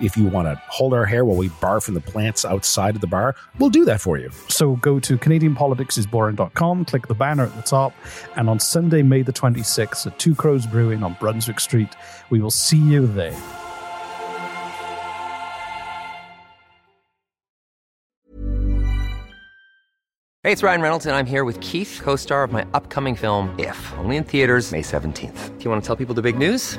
If you want to hold our hair while we barf from the plants outside of the bar, we'll do that for you. So go to CanadianPoliticsIsBoring.com, click the banner at the top, and on Sunday, May the 26th at Two Crows Brewing on Brunswick Street, we will see you there. Hey, it's Ryan Reynolds, and I'm here with Keith, co star of my upcoming film, If, only in theaters, May 17th. Do you want to tell people the big news?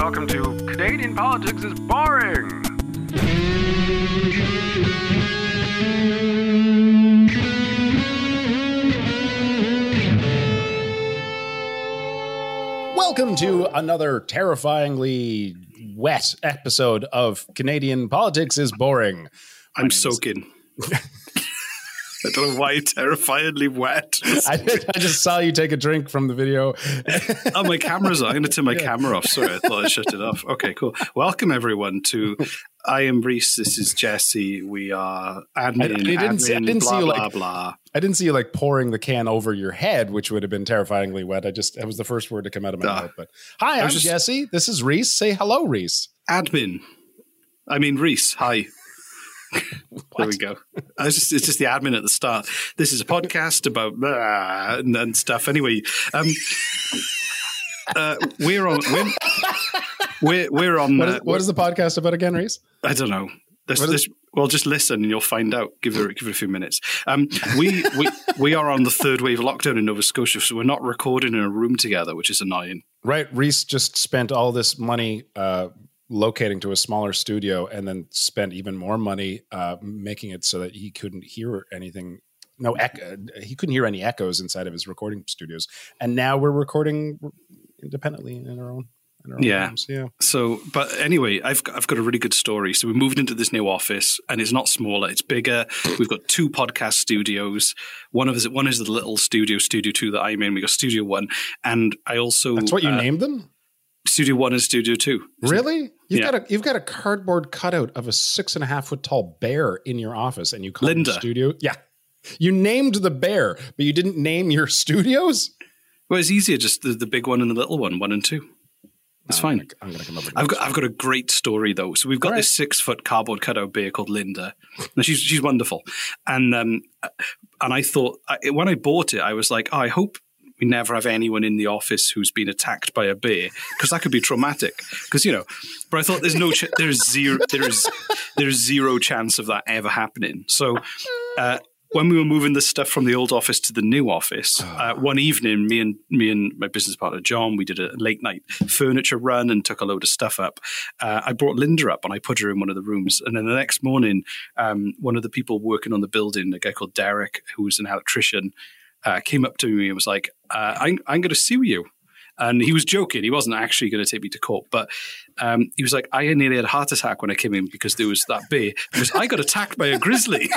Welcome to Canadian Politics is Boring. Welcome to another terrifyingly wet episode of Canadian Politics is Boring. I'm soaking. I don't know why terrifyingly wet. I, I just saw you take a drink from the video. oh, my camera's on. I'm going to turn my camera off. Sorry, I thought I shut it off. Okay, cool. Welcome, everyone, to I am Reese. This is Jesse. We are admin, I, didn't, admin, see, I didn't blah, see you blah, like blah. I didn't see you like pouring the can over your head, which would have been terrifyingly wet. I just that was the first word to come out of my Duh. mouth. But hi, I'm just- Jesse. This is Reese. Say hello, Reese. Admin. I mean, Reese. Hi. There we go. I was just, it's just the admin at the start. This is a podcast about and, and stuff. Anyway, um, uh, we're on. We're, we're, we're on. What is, uh, what is the podcast about again, Reese? I don't know. This, is- this, well, just listen and you'll find out. Give it, give it a few minutes. Um, we, we, we are on the third wave of lockdown in Nova Scotia, so we're not recording in a room together, which is annoying. Right. Reese just spent all this money uh, locating to a smaller studio and then spent even more money uh, making it so that he couldn't hear anything. No, echo, he couldn't hear any echoes inside of his recording studios. And now we're recording independently in our own. In our own Yeah. rooms. Yeah. So, but anyway, I've got, I've got a really good story. So we moved into this new office, and it's not smaller; it's bigger. We've got two podcast studios. One of us, one is the little studio, Studio Two that I'm in. We got Studio One, and I also That's what you uh, named them? Studio One and Studio Two. Really? You've Yeah. got a you've got a cardboard cutout of a six and a half foot tall bear in your office, and you call it Linda. the studio. Yeah, you named the bear, but you didn't name your studios. Well, it's easier just the, the big one and the little one, one and two. It's I'm fine. gonna- I'm going to come up with. I've got I've got a great story though. So we've got right. this six foot cardboard cutout bear called Linda. Now she's she's wonderful, and um, and I thought I, when I bought it, I was like, oh, I hope we never have anyone in the office who's been attacked by a bear because that could be traumatic. Because you know, but I thought there's no ch- there's zero there's there's zero chance of that ever happening. So. Uh, when we were moving the stuff from the old office to the new office, uh, one evening, me and me and my business partner John, we did a late night furniture run and took a load of stuff up. Uh, I brought Linda up and I put her in one of the rooms. And then the next morning, um, one of the people working on the building, a guy called Derek, who was an electrician, uh, came up to me and was like, uh, "I'm, I'm going to sue you." and he was joking. He wasn't actually going to take me to court, but um, he was like, "I nearly had a heart attack when I came in because there was that bear." Because I got attacked by a grizzly,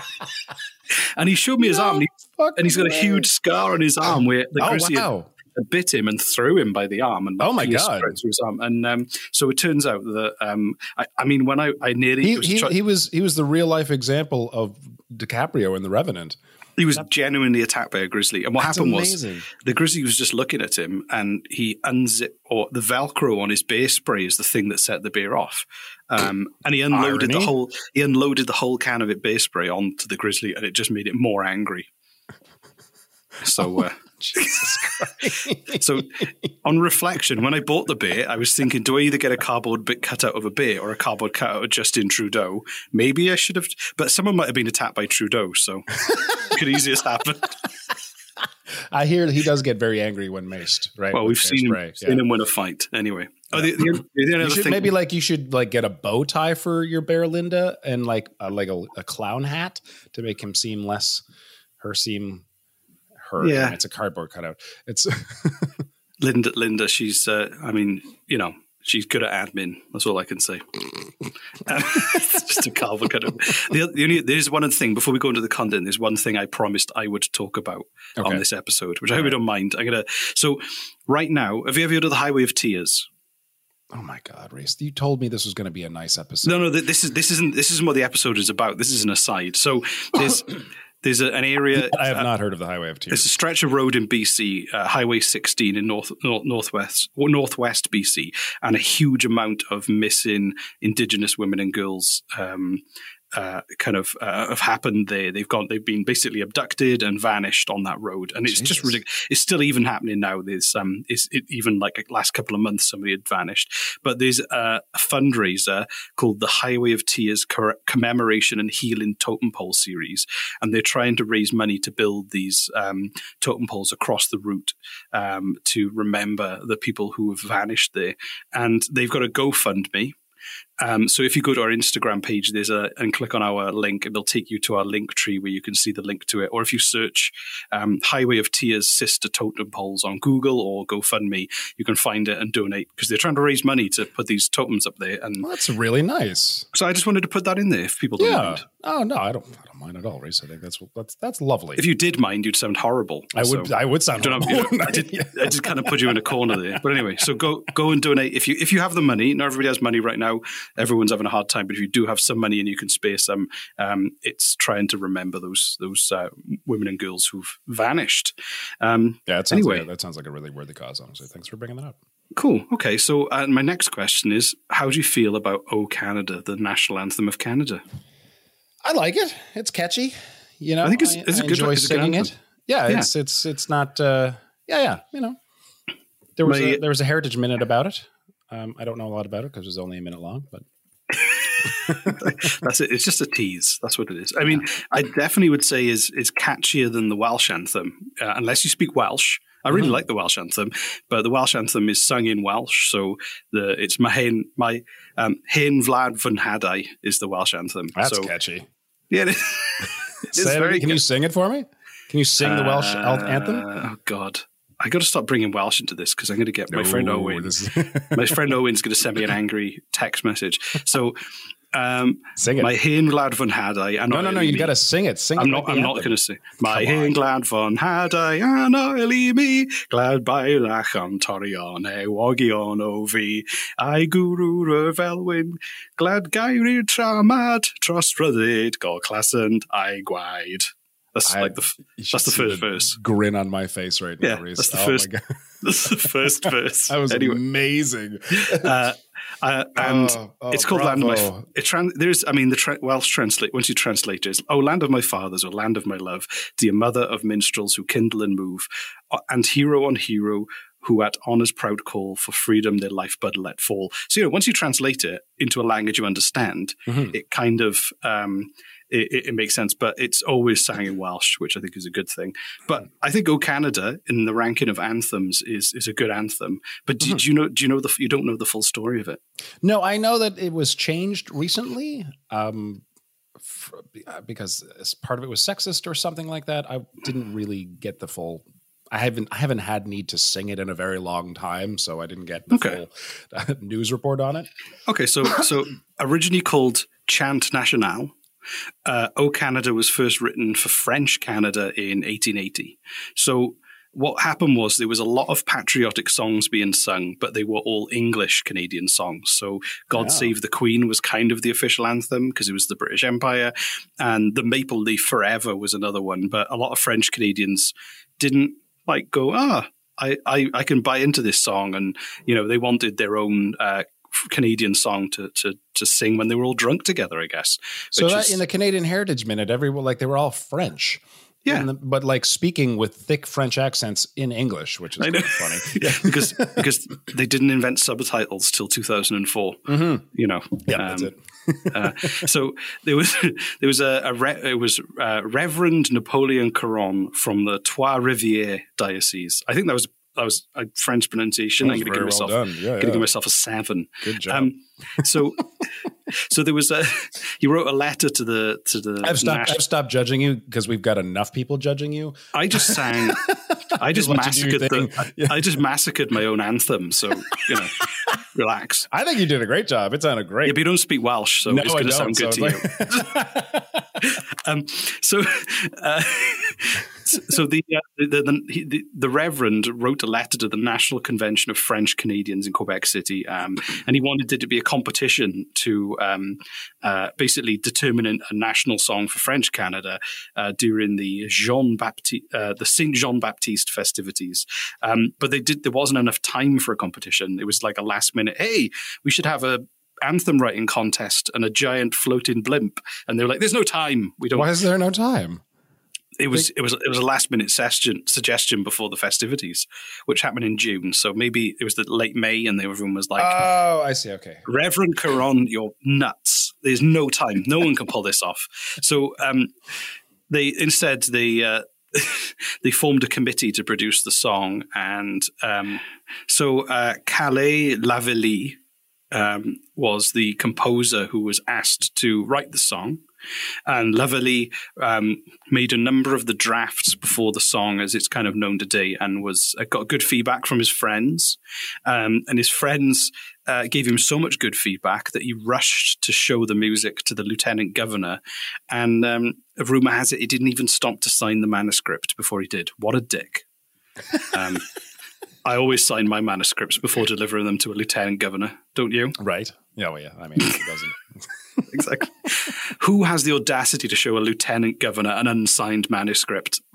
and he showed me his arm, and, he, and he's got a huge scar on his arm where the Oh, grizzly wow. had bit him and threw him by the arm. And Oh, my God. through his arm. And um, so it turns out that um, I, I mean, when I, I nearly He, was he, try- he was he was the real life example of DiCaprio in The Revenant. He was genuinely attacked by a grizzly. And what happened amazing. was the grizzly was just looking at him and he unzipped, or the Velcro on his bear spray is the thing that set the bear off. Um, and he unloaded Irony. the whole, he unloaded the whole can of it bear spray onto the grizzly and it just made it more angry. So, uh, Jesus Christ. so on reflection, when I bought the bear, I was thinking, do I either get a cardboard bit cut out of a bear or a cardboard cut out of Justin Trudeau? Maybe I should have, but someone might have been attacked by Trudeau, so could easily have happened. I hear he does get very angry when maced, right? Well, we've seen him, hairspray. seen him win a fight anyway. Oh, the, the, the other should, thing, maybe like you should like get a bow tie for your bear Linda and like uh, like a, a clown hat to make him seem less her seem her. Yeah. I it's a cardboard cutout. It's Linda, Linda, she's, uh, I mean, you know, she's good at admin. That's all I can say. Um, it's just a cardboard cut. out. The, the only, there's one other thing before we go into the content. There's one thing I promised I would talk about on this episode, which I hope you don't mind. I'm gonna. So right now, have you ever heard of the Highway of Tears? oh my god, Reese! You told me this was going to be a nice episode. No, no. th- This is this isn't this isn't what the episode is about. This is an aside. So there's there's a, an area. I have uh, not heard of the Highway of Tears. It's a stretch of road in BC, uh, Highway 16 in north, north northwest northwest BC, and a huge amount of missing Indigenous women and girls. Um, uh, kind of uh, have happened there. They've gone. They've been basically abducted and vanished on that road, and it's just ridiculous. It's still even happening now. There's um, it's it, even like last couple of months somebody had vanished. But there's a, a fundraiser called the Highway of Tears Commemoration and Healing Totem Pole Series, and they're trying to raise money to build these um, totem poles across the route um, to remember the people who have vanished there. And they've got a GoFundMe. Um, so if you go to our Instagram page, there's a and click on our link, it'll take you to our link tree where you can see the link to it. Or if you search um, Highway of Tears Sister Totem Poles on Google or GoFundMe, you can find it and donate because they're trying to raise money to put these totems up there. And Well, that's really nice. so I just wanted to put that in there if people don't Yeah. mind. Oh no, I don't. I don't mind at all, Reese. I think that's that's that's lovely. If you did mind, you'd sound horrible. I would. So- I would sound. I don't know. horrible, you know, I, did, I just kind of put you in a corner there. But anyway, so go go and donate if you if you have the money. Not everybody has money right now. Everyone's having a hard time. But if you do have some money and you can spare some, um, it's trying to remember those those uh, women and girls who've vanished. Um, Yeah, that sounds Anyway. like a, that sounds like a really worthy cause. Honestly, thanks for bringing that up. cool. Okay. So uh, my next question is: How do you feel about "O Canada," the national anthem of Canada? I like it. It's catchy. You know, I think it's- it's a good- enjoy it's a good singing it. Yeah, Yeah. it's it's it's not. Uh, yeah, yeah. You know, there was My- a, there was a heritage minute about it. Um, I don't know a lot about it because it was only a minute long, but That's it. It's just a tease. That's what it is. I mean, I definitely would say is is catchier than the Welsh anthem, uh, unless you speak Welsh. I really Mm-hmm. like the Welsh anthem, but the Welsh anthem is sung in Welsh, so the it's my hen my um, hen Wlad Fy Nhadau is the Welsh anthem. that's so, catchy. Yeah, it is. It's Say it very again. Can you sing it for me? Can you sing the Welsh Uh, anthem? Oh God, I got to stop bringing Welsh into this because I'm going to get my friend Owen. is- my friend Owen's going to send me an angry text message. So. Um, Sing it. My hen Wlad Fy Nhadau. no, no, no. You got to sing it. Sing it. I'm it. not. I'm not going to say. My hen glad von had I anna me glad by lachan torion e wagion o fi I guru revelwyn glad gairir tramad tros ryddid go clasant I gwaed. That's I- like the f- You should that's the first verse. Grin on my face right now. Yeah, Reese. that's the Oh first-. That's the first verse. That was anyway. amazing. Uh, uh, and Oh, oh, it's called Land of My. It tran- there's, I mean, the tra- Welsh translate once you translate it, is, "Oh, land of my fathers, or land of my love, dear mother of minstrels who kindle and move, uh, and hero on hero." Who at honor's proud call for freedom their life lifeblood let fall. So you know, once you translate it into a language you understand, Mhm. it kind of um, it, it- makes sense. But it's always sang in Welsh, which I think is a good thing. But I think "O Canada" in the ranking of anthems is is a good anthem. But Mm-hmm. did you know? Do you know the? You don't know the full story of it. No, I know that it was changed recently. Um, f- because as part of it was sexist or something like that. I didn't really get the full I haven't I haven't had need to sing it in a very long time, so I didn't get the Okay. full uh, news report on it. Okay, so so originally called Chant National, uh, O Canada was first written for French Canada in 1880. So what happened was there was a lot of patriotic songs being sung, but they were all English Canadian songs. So God Yeah. Save the Queen was kind of the official anthem because it was the British Empire, and the Maple Leaf Forever was another one. But a lot of French Canadians didn't like go ah. I, I, I can buy into this song, and you know they wanted their own uh, Canadian song to, to to sing when they were all drunk together. I guess. So that, is- in the Canadian Heritage Minute, everyone like they were all French. Yeah. The- but like speaking with thick French accents in English, which is I know. kind of funny. yeah, because because they didn't invent subtitles till 2004. Mhm. You know, Yeah, that's Um, it. uh, so there was there was a, a re, it was uh, Reverend Napoleon Caron from the Trois Rivières diocese. I think that was that was a French pronunciation. I'm going to give very well myself. Yeah, going to yeah. give myself a seven. Good job. Um, so so there was a he wrote a letter to the to the I've stopped. I've stopped judging you because we've got enough people judging you. I just sang. I just Let you do your massacred the. Yeah. I just massacred my own anthem. So you know, relax. I think you did a great job. It sounded great. Yeah, but you don't speak Welsh, so No, it's going to sound good so to it's you. um, so, uh, so the, uh, the, the, the the Reverend wrote a letter to the National Convention of French Canadians in Quebec City, um, and he wanted it to be a competition to um, uh, basically determine a national song for French Canada uh, during the Jean Baptiste, uh, the Saint Jean Baptiste festivities. Um, but they did there wasn't enough time for a competition. It was like a last minute. Hey, we should have a anthem writing contest and a giant floating blimp. And they were like, "There's no time. We don't." Why is there no time? It was it was it was a last minute suggestion suggestion before the festivities, which happened in June. So maybe it was the late May, and everyone was like, Oh, I see. Okay. Reverend Caron, you're nuts. There's no time. No one can pull this off. So um, they instead they uh, they formed a committee to produce the song, and um, so uh, Calais Lavallée um, was the composer who was asked to write the song. And Lavallée um, made a number of the drafts before the song, as it's kind of known today, and was uh, got good feedback from his friends. Um, and his friends uh, gave him so much good feedback that he rushed to show the music to the lieutenant governor. And um, a rumor has it he didn't even stop to sign the manuscript before he did. What a dick! Um, I always sign my manuscripts before delivering them to a lieutenant governor, don't you? Right. Yeah. Well, yeah. I mean, it doesn't. exactly. Who has the audacity to show a lieutenant governor an unsigned manuscript?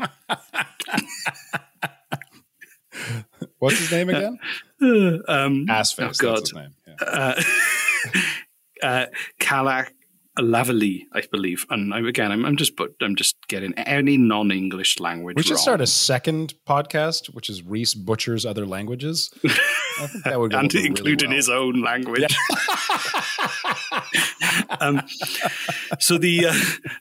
What's his name again? um, Assface. Oh, God. That's his name. Yeah. uh, uh, Kalak Lavallee, I believe. And I, again, I'm, I'm just but I'm just getting any non-English language. We should wrong. start a second podcast, which is Reese butchers other languages. I think that would and over really including well. his own language. um, so the uh,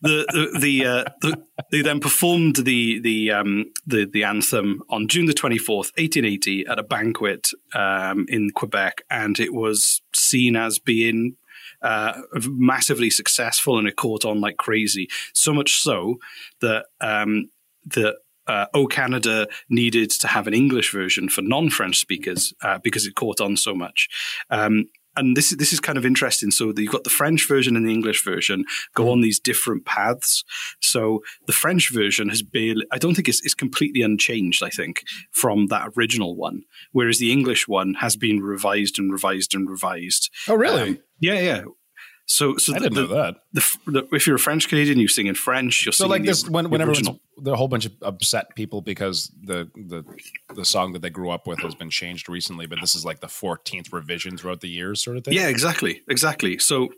the the, the, uh, the they then performed the the um, the the anthem on June the twenty fourth, eighteen eighty, at a banquet um, in Quebec, and it was seen as being. Uh, massively successful and it caught on like crazy. So much so that um, the uh, O Canada needed to have an English version for non-French speakers uh, because it caught on so much. Um, and this is this is kind of interesting. So you've got the French version and the English version go on these different paths. So the French version has barely, I don't think it's, it's completely unchanged. I think from that original one, whereas the English one has been revised and revised and revised. Oh, really? Um, yeah, yeah. So, so I the, didn't know that. the, the, if you're a French Canadian, you sing in French. You're So, like this, when, the when everyone's original. there are a whole bunch of upset people because the the the song that they grew up with has been changed recently, but this is like the fourteenth revision throughout the years, sort of thing. Yeah, exactly, exactly. So,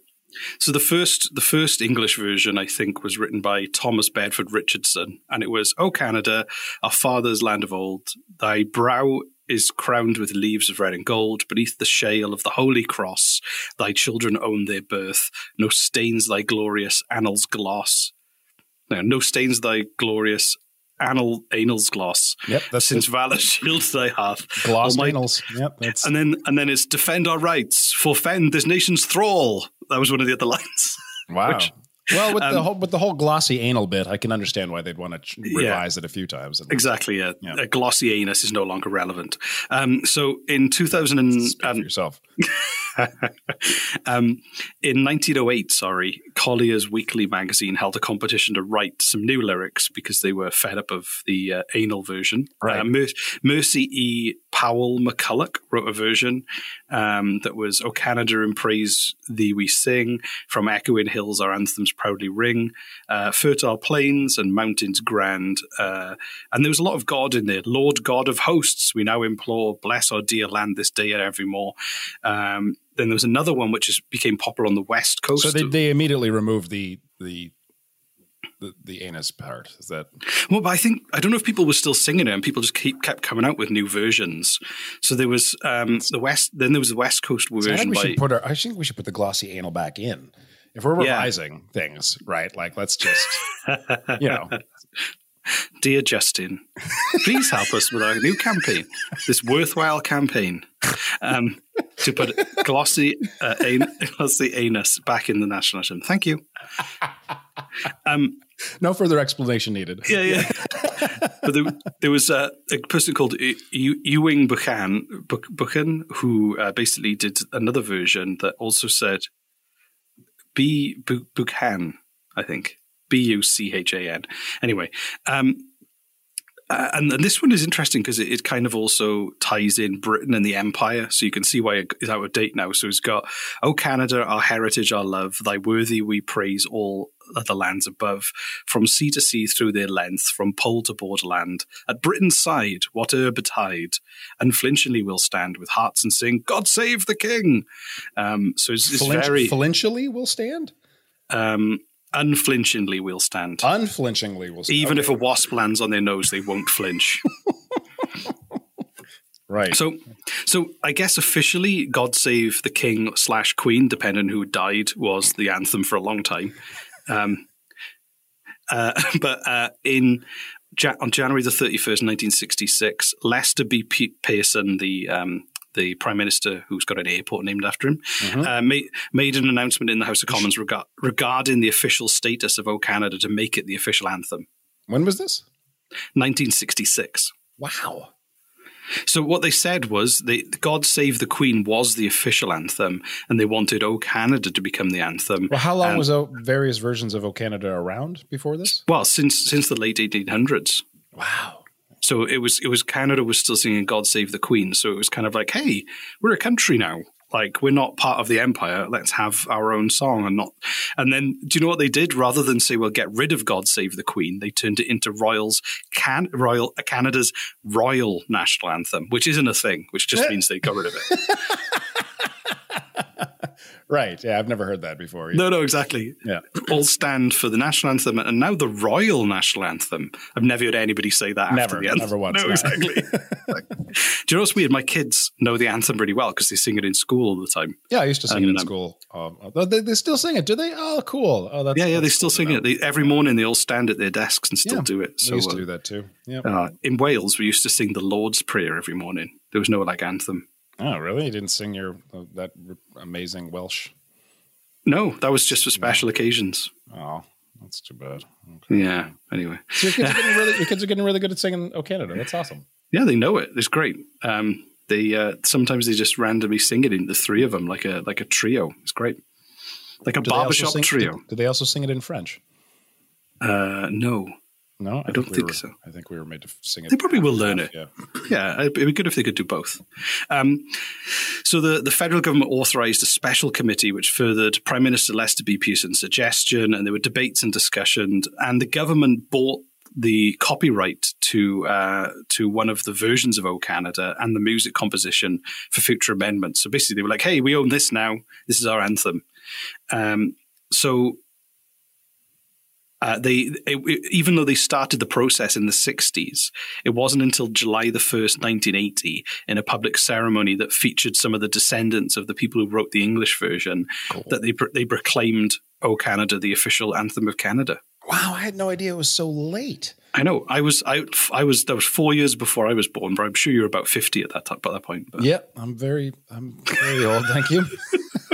so the first the first English version I think was written by Thomas Bedford Richardson, and it was, "O Canada, our father's land of old, thy brow." Is crowned with leaves of red and gold. Beneath the shale of the holy cross, thy children own their birth. No stains thy glorious annals gloss. No, no stains thy glorious annal annals gloss. Yep, that's Since it. valor shields thy hearth. Gloss Almighty- anals. Yep, that's and then and then it's defend our rights, forfend this nation's thrall. That was one of the other lines. wow. which- Well, with the whole with the whole glossy anal bit, I can understand why they'd want to ch- Yeah. revise it a few times. Exactly. Yeah. Yeah. A glossy anus is no longer relevant. Um, so in 2000 and, um, yourself. um, in 1908, sorry, Collier's Weekly magazine held a competition to write some new lyrics because they were fed up of the uh, anal version. Right. Uh, Mer- Mercy E. Powell McCulloch wrote a version um, that was "O Canada in praise thee we sing, from echoing hills our anthems proudly ring, uh, fertile plains and mountains grand." Uh, and there was a lot of God in there. Lord God of hosts, we now implore, bless our dear land this day and evermore. Um, then there was another one which is, became popular on the west coast. So they, they immediately removed the the the, the anus part. Is that Well, but I think I don't know if people were still singing it, and people just keep kept coming out with new versions. So there was um, the west, then there was the West Coast I version think we by should put our, I think we should put the glossy anal back in. If we're Yeah. revising things, right? Like let's just you know Dear Justin, please help us with our new campaign, this worthwhile campaign, um, to put glossy, uh, an- glossy anus back in the national anthem. Thank you. Um, no further explanation needed. yeah, yeah. but there, there was uh, a person called Ewing Buchan, Buchan who uh, basically did another version that also said B. Buchan, I think. B U C H A N. Anyway, um, uh, and, and this one is interesting because it, it kind of also ties in Britain and the Empire, so you can see why it is out of date now. So it's got, "O Canada, our heritage, our love, thy worthy we praise all other lands above, from sea to sea through their length, from pole to borderland. At Britain's side, whate'er betide, unflinchingly we'll stand with hearts and sing, God save the King." Um, so it's, it's Flinch, very flinchily will stand. um, unflinchingly we'll stand. Unflinchingly we'll stand. Even Okay. if a wasp lands on their nose, they won't flinch. right. So, so I guess officially, "God Save the King" slash Queen, depending on who died, was the anthem for a long time. Um, uh, but uh, in ja- on January the thirty first, nineteen sixty six, Lester B. P- Pearson, the um, the prime minister who's got an airport named after him, uh, made made an announcement in the House of Commons rega- regarding the official status of "O Canada" to make it the official anthem. when was this? Nineteen sixty six. Wow. So what they said was "God Save the Queen" was the official anthem, and they wanted "O Canada" to become the anthem. Well, how long And- was o- various versions of O Canada around before this? well since since the late 1800s. Wow. So it was it was Canada was still singing "God Save the Queen," so it was kind of like, "Hey, we're a country now. Like we're not part of the empire. Let's have our own song and not." And then, do you know what they did? Rather than say, "Well, get rid of God Save the Queen," they turned it into Royals Can Royal Canada's royal national anthem, which isn't a thing, which just means they got rid of it. Right. Yeah, I've never heard that before. No, no, exactly. Yeah. All stand for the national anthem and now the royal national anthem. I've never heard anybody say that Never, after the anthem. never once, No, exactly. Like, do you know what's weird? My kids know the anthem really well because they sing it in school all the time. Yeah, I used to sing it in Um, school. Um, uh, they, they still sing it, do they? Oh, cool. Oh, that's yeah, yeah, they still sing it. They, every morning they all stand at their desks and still Yeah, do it. So used to uh, do that too. Yeah. uh, in Wales, we used to sing the Lord's Prayer every morning. There was no like anthem. Oh, really? You didn't sing your uh, that amazing Welsh? No, that was just for special occasions. Oh, that's too bad. Okay. Yeah. Anyway, So your kids are getting really, your kids are getting really good at singing "O Canada." That's awesome. Yeah, they know it. It's great. Um, they uh, sometimes they just randomly sing it in the three of them, like a like a trio. It's great, like a Do barbershop sing- trio. Did, did they also sing it in French? Uh, no, No, I don't we think were- so. I think we were made to sing it. They probably will learn it. Yeah. yeah, it'd be good if they could do both. Um, so the the federal government authorised a special committee which furthered Prime Minister Lester B. Pearson's suggestion, and there were debates and discussions, and the government bought the copyright to uh, to one of the versions of O Canada and the music composition for future amendments. So basically, they were like, "Hey, we own this now. This is our anthem." Um, so uh, they it, even though they started the process in the 60s, it wasn't until July the 1st, 1980, in a public ceremony that featured some of the descendants of the people who wrote the English version that they they proclaimed "O Canada" the official anthem of Canada. Wow, I had no idea it was so late. I know. I was I I was that was four years before I was born, but I'm sure you were about 50 at that time, at that point. But Yeah, I'm very, I'm very old. Thank you.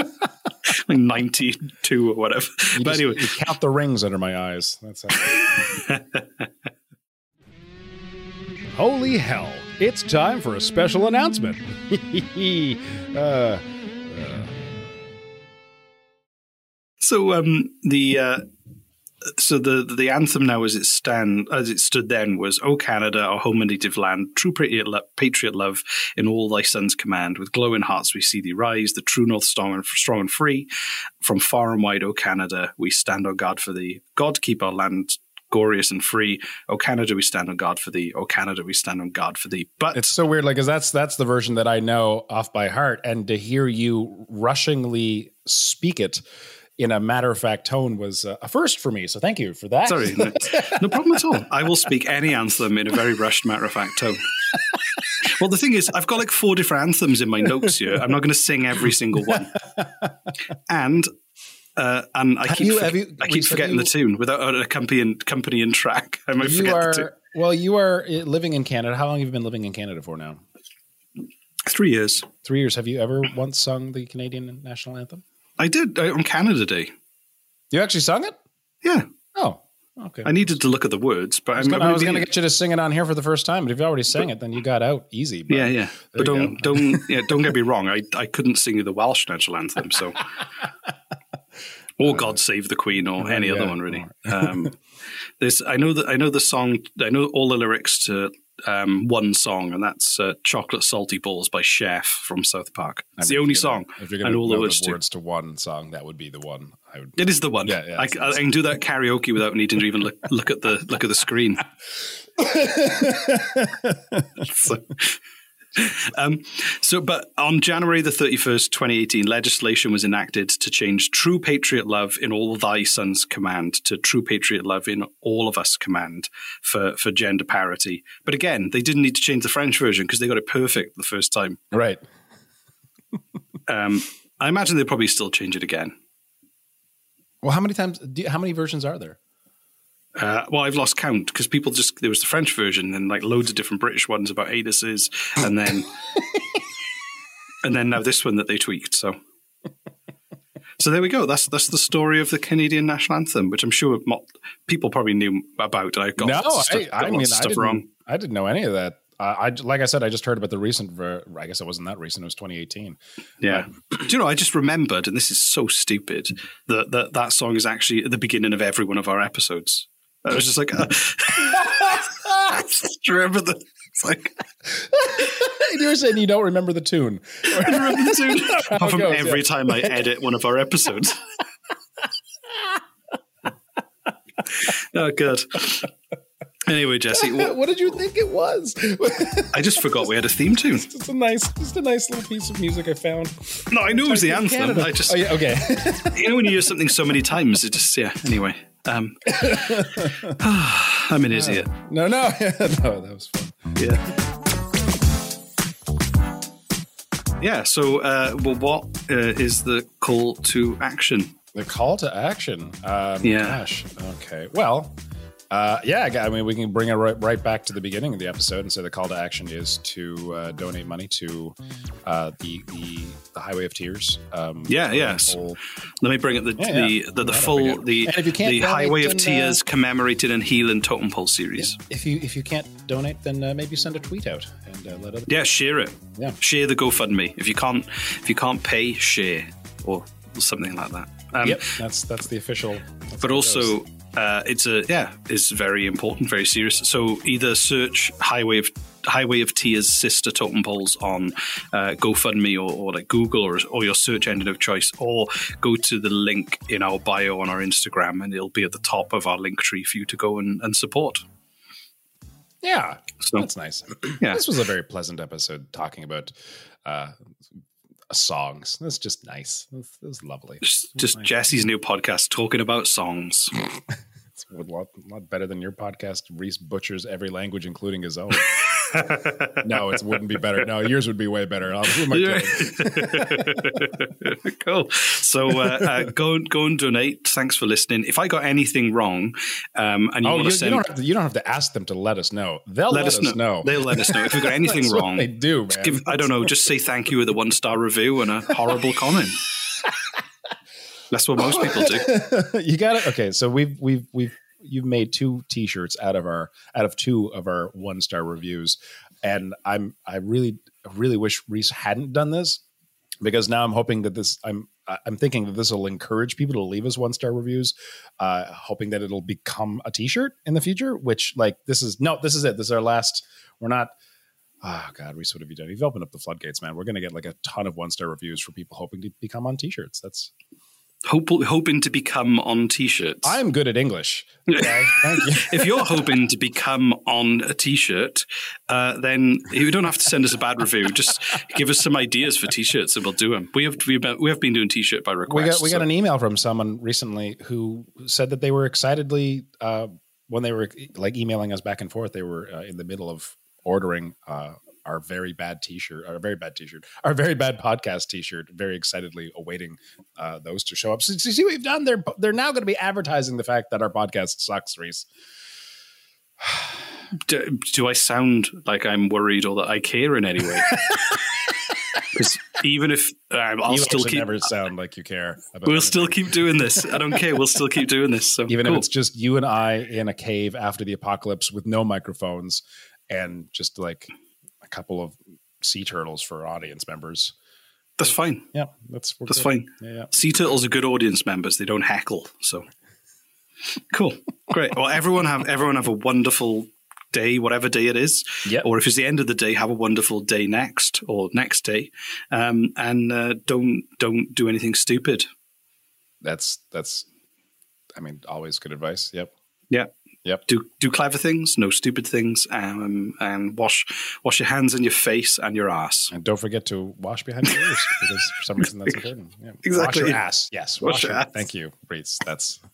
like 92 or whatever. You but just- anyway, count the rings under my eyes. That's how. Holy hell! It's time for a special announcement. uh, so um, the uh, so the the anthem now as it stand as it stood then was "O Canada, our home and native land, true patriot, lo- patriot love in all thy sons command. With glowing hearts we see thee rise, the true north strong and strong and free. From far and wide, O Canada, we stand on guard for thee. God keep our land." Glorious and free, O Canada, we stand on guard for thee. O Canada, we stand on guard for thee. But it's so weird, like, because that's that's the version that I know off by heart, and to hear you rushingly speak it in a matter of fact tone was uh, a first for me. So thank you for that. Sorry, no, no problem at all. I will speak any anthem in a very rushed, matter of fact tone. Well, the thing is, I've got like four different anthems in my notes here. I'm not going to sing every single one, and uh, and I Have keep you- forg- have you- I keep forgetting you- the tune without an accompanying accompanying track. I might you forget the tune. well. You are uh, living in Canada. How long have you been living in Canada for now? Three years. Three years. Have you ever once sung the Canadian national anthem? I did uh, on Canada Day. You actually sung it? Yeah, Oh, okay. I needed to look at the words, but I was I'm, gonna, I'm was gonna going to get you to sing it on here for the first time, but if you already sang it, then you got out easy. But Yeah, yeah. But don't don't yeah, don't get me wrong. I, I couldn't sing you the Welsh national anthem, so or God Save the Queen or any yeah. other one really. Um, there's I know that I know the song. I know all the lyrics to um, one song, and that's uh, "Chocolate Salty Balls" by Chef from South Park. It's the I mean, only you're gonna- song If you're going to all know the words the to. to one song, that would be the one I would. It is the one. Yeah, yeah, I, I, I can do that karaoke without needing to even look, look at the look at the screen. so, um, so, but on January the 31st, 2018, legislation was enacted to change true patriot love in all thy sons command to true patriot love in all of us command for, for gender parity. But again, they didn't need to change the French version because they got it perfect the first time. Right. Um, I imagine they'll probably still change it again. Well, how many times? Do you, how many versions are there? Uh, well, I've lost count because people just there was the French version and like loads of different British ones about anuses, and then and then now this one that they tweaked. So, so there we go. That's that's the story of the Canadian national anthem, which I'm sure mo- people probably knew about. I got no, lots of stuff, I, got I mean, of I didn't, wrong. I didn't know any of that. Uh, I like I said, I just heard about the recent. Ver- I guess it wasn't that recent. It was 2018. Yeah. Do you know? I just remembered, and this is so stupid that that that song is actually at the beginning of every one of our episodes. I was just like, uh, I just remember the. It's like you were saying you don't remember the tune. I remember the tune. Apart from goes, every yeah. time I edit one of our episodes. oh, good. Anyway, Jesse, wh- what did you think it was? I just forgot we had a theme tune. just a nice, just a nice little piece of music I found. No, I knew it was the anthem. Canada. I just, oh yeah, okay. you know, when you hear something so many times, it just, yeah. Anyway, um, I'm an idiot. no, no, no, that was fun. Yeah. Yeah. So, uh, well, what uh, is the call to action? The call to action. Um, Yeah. Gosh. Okay. Well, uh, yeah. I mean, we can bring it right, right back to the beginning of the episode and say the call to action is to uh, donate money to uh, the, the the Highway of Tears. Um, Yeah, yes. whole- Let me bring up the Yeah, the, yeah. the, the full the if you can't the donate, Highway of then, uh, Tears commemorated and healing totem pole series. If you if you can't donate, then uh, maybe send a tweet out and uh, let other. Yeah, share it. Yeah. Share the GoFundMe. If you can't if you can't pay, share or something like that. Um, Yep. That's that's the official. that's But also, goes. Uh, it's a yeah, it's very important, very serious. So either search Highway of Highway of Tears sister totem poles on uh, GoFundMe or, or like Google or, or your search engine of choice, or go to the link in our bio on our Instagram, and it'll be at the top of our link tree for you to go and, and support. yeah, So that's nice. yeah, This was a very pleasant episode talking about uh, songs. That's just nice. That's, that's lovely. just, just Jesse's new podcast talking about songs. It's a lot, lot better than your podcast. Reese butchers every language, including his own. no, it wouldn't be better. No, yours would be way better. Who am I Yeah. cool. So uh, uh, go go and donate. Thanks for listening. If I got anything wrong, um, and you Oh, want you, to you send, don't have to, you don't have to ask them to let us know. They'll let, us know. They'll let us know if we've got anything wrong. they do, man. Give, I don't know. Just say thank you with a one star review and a horrible comment. That's what most people do. you got it. Okay, so we've we've we've you've made two T-shirts out of our out of two of our one star reviews, and I'm I really really wish Reese hadn't done this because now I'm hoping that this I'm I'm thinking that this will encourage people to leave us one star reviews, uh, hoping that it'll become a T-shirt in the future. Which like this is no, this is it. This is our last. We're not. Oh God, Reese, what have you done? You've opened up the floodgates, man. We're gonna get like a ton of one star reviews for people hoping to become on T-shirts. That's Hope, hoping to become on t-shirts. I'm good at English. Okay, thank you. if you're hoping to become on a t-shirt, uh, then you don't have to send us a bad review. Just give us some ideas for t-shirts and we'll do them. We have we have, we have been doing t-shirt by request. We got we got an email from someone recently who said that they were excitedly uh, when they were like emailing us back and forth. They were uh, in the middle of ordering uh, our very bad T-shirt, our very bad T-shirt, our very bad podcast T-shirt. Very excitedly awaiting uh, those to show up. So, so see what we've done. They're they're now going to be advertising the fact that our podcast sucks, Reese. do, do I sound like I'm worried or that I care in any way? Because even if um, I'll you still keep, never sound like you care. We'll anything. still keep doing this. I don't care. We'll still keep doing this. So even cool. if it's just you and I in a cave after the apocalypse with no microphones and just like couple of sea turtles for audience members. that's fine. Yeah, that's That's good. fine. Yeah, yeah. Sea turtles are good audience members. They don't heckle. So cool, great. Well, everyone have everyone have a wonderful day, whatever day it is. Yep. Or if it's the end of the day, have a wonderful day next or next day, um, and uh, don't don't do anything stupid. That's that's. I mean, always good advice. Yep. Yeah. Yep. Do do clever things, no stupid things, um, and wash wash your hands and your face and your ass. And don't forget to wash behind your ears because for some reason that's important. Yeah. Exactly. Wash your ass. Yes. Wash Wash, your your ass. Thank you, Reese. That's.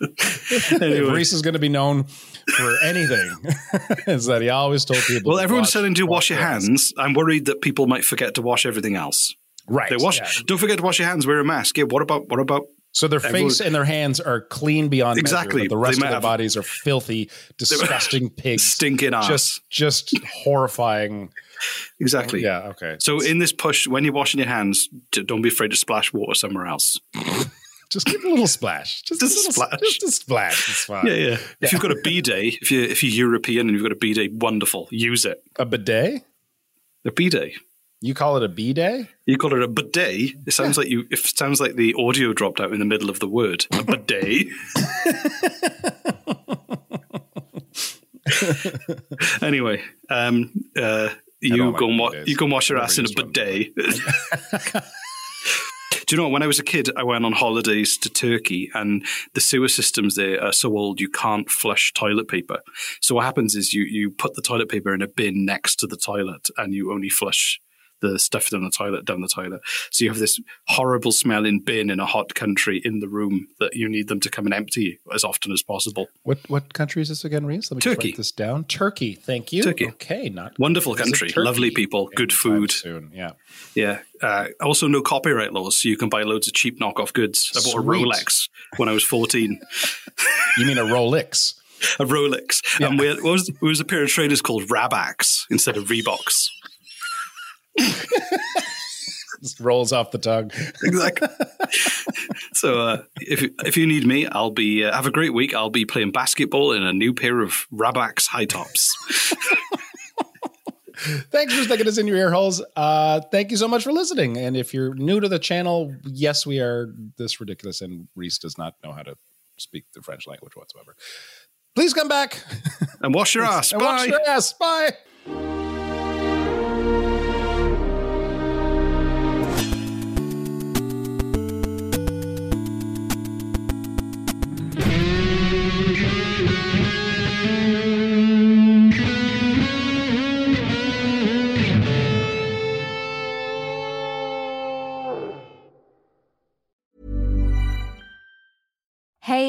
Anyway. If Reese is going to be known for anything, is that he always told people. Well, to everyone's wash- telling you to wash your their ass. hands. I'm worried that people might forget to wash everything else. Right. They wash. yeah. Don't forget to wash your hands. Wear a mask. Yeah. What about what about? So their face and their hands are clean beyond Exactly. Measure, but the rest of their bodies are filthy, disgusting pigs, Stinking ass. just just horrifying. Exactly. Yeah. Okay. So in this push, when you're washing your hands, don't be afraid to splash water somewhere else. just give it a little splash. Just, Just a little, splash. Just a splash. It's fine. Yeah, yeah. If you've got a b day, if you if you're European and you've got a b day, wonderful. Use it. A bidet? A b day. You call it a b day? You call it a bidet. It sounds like you. It sounds like the audio dropped out in the middle of the word. A bidet. anyway, um, uh, you go and wa- you go and wash your ass in a bidet. Do you know when I was a kid, I went on holidays to Turkey, and the sewer systems there are so old you can't flush toilet paper. So what happens is you you put the toilet paper in a bin next to the toilet, and you only flush the stuff down the toilet down the toilet. So you have this horrible smelling bin in a hot country in the room that you need them to come and empty as often as possible. What what country is this again, Reese? Let me Turkey. write this down. Turkey. Thank you. Turkey. Okay. Not Wonderful country, lovely people, good food. Soon. Yeah. Yeah. Uh, also, no copyright laws, so you can buy loads of cheap knockoff goods. I bought a Rolex when I was 14. You mean a Rolex? a Rolex. And we had, what was, what was the pair of trainers called Rabax instead of Reeboks? Just rolls off the tongue. Exactly. so uh, if if you need me, I'll be uh, have a great week. I'll be playing basketball in a new pair of Rabax high tops. Thanks for sticking us in your ear holes. Uh, thank you so much for listening. And if you're new to the channel, yes, we are this ridiculous, and Reese does not know how to speak the French language whatsoever. Please come back and wash your ass. Bye. wash your ass. Bye.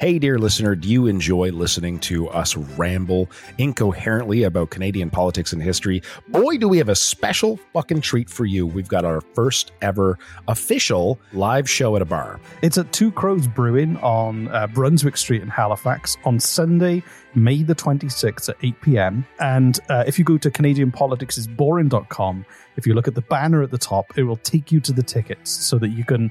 Hey, dear listener, do you enjoy listening to us ramble incoherently about Canadian politics and history? Boy, do we have a special fucking treat for you. We've got our first ever official live show at a bar. It's at Two Crows Brewing on uh, Brunswick Street in Halifax on Sunday, May the 26th at 8 p.m. And uh, if you go to CanadianPoliticsIsBoring.com, if you look at the banner at the top, it will take you to the tickets so that you can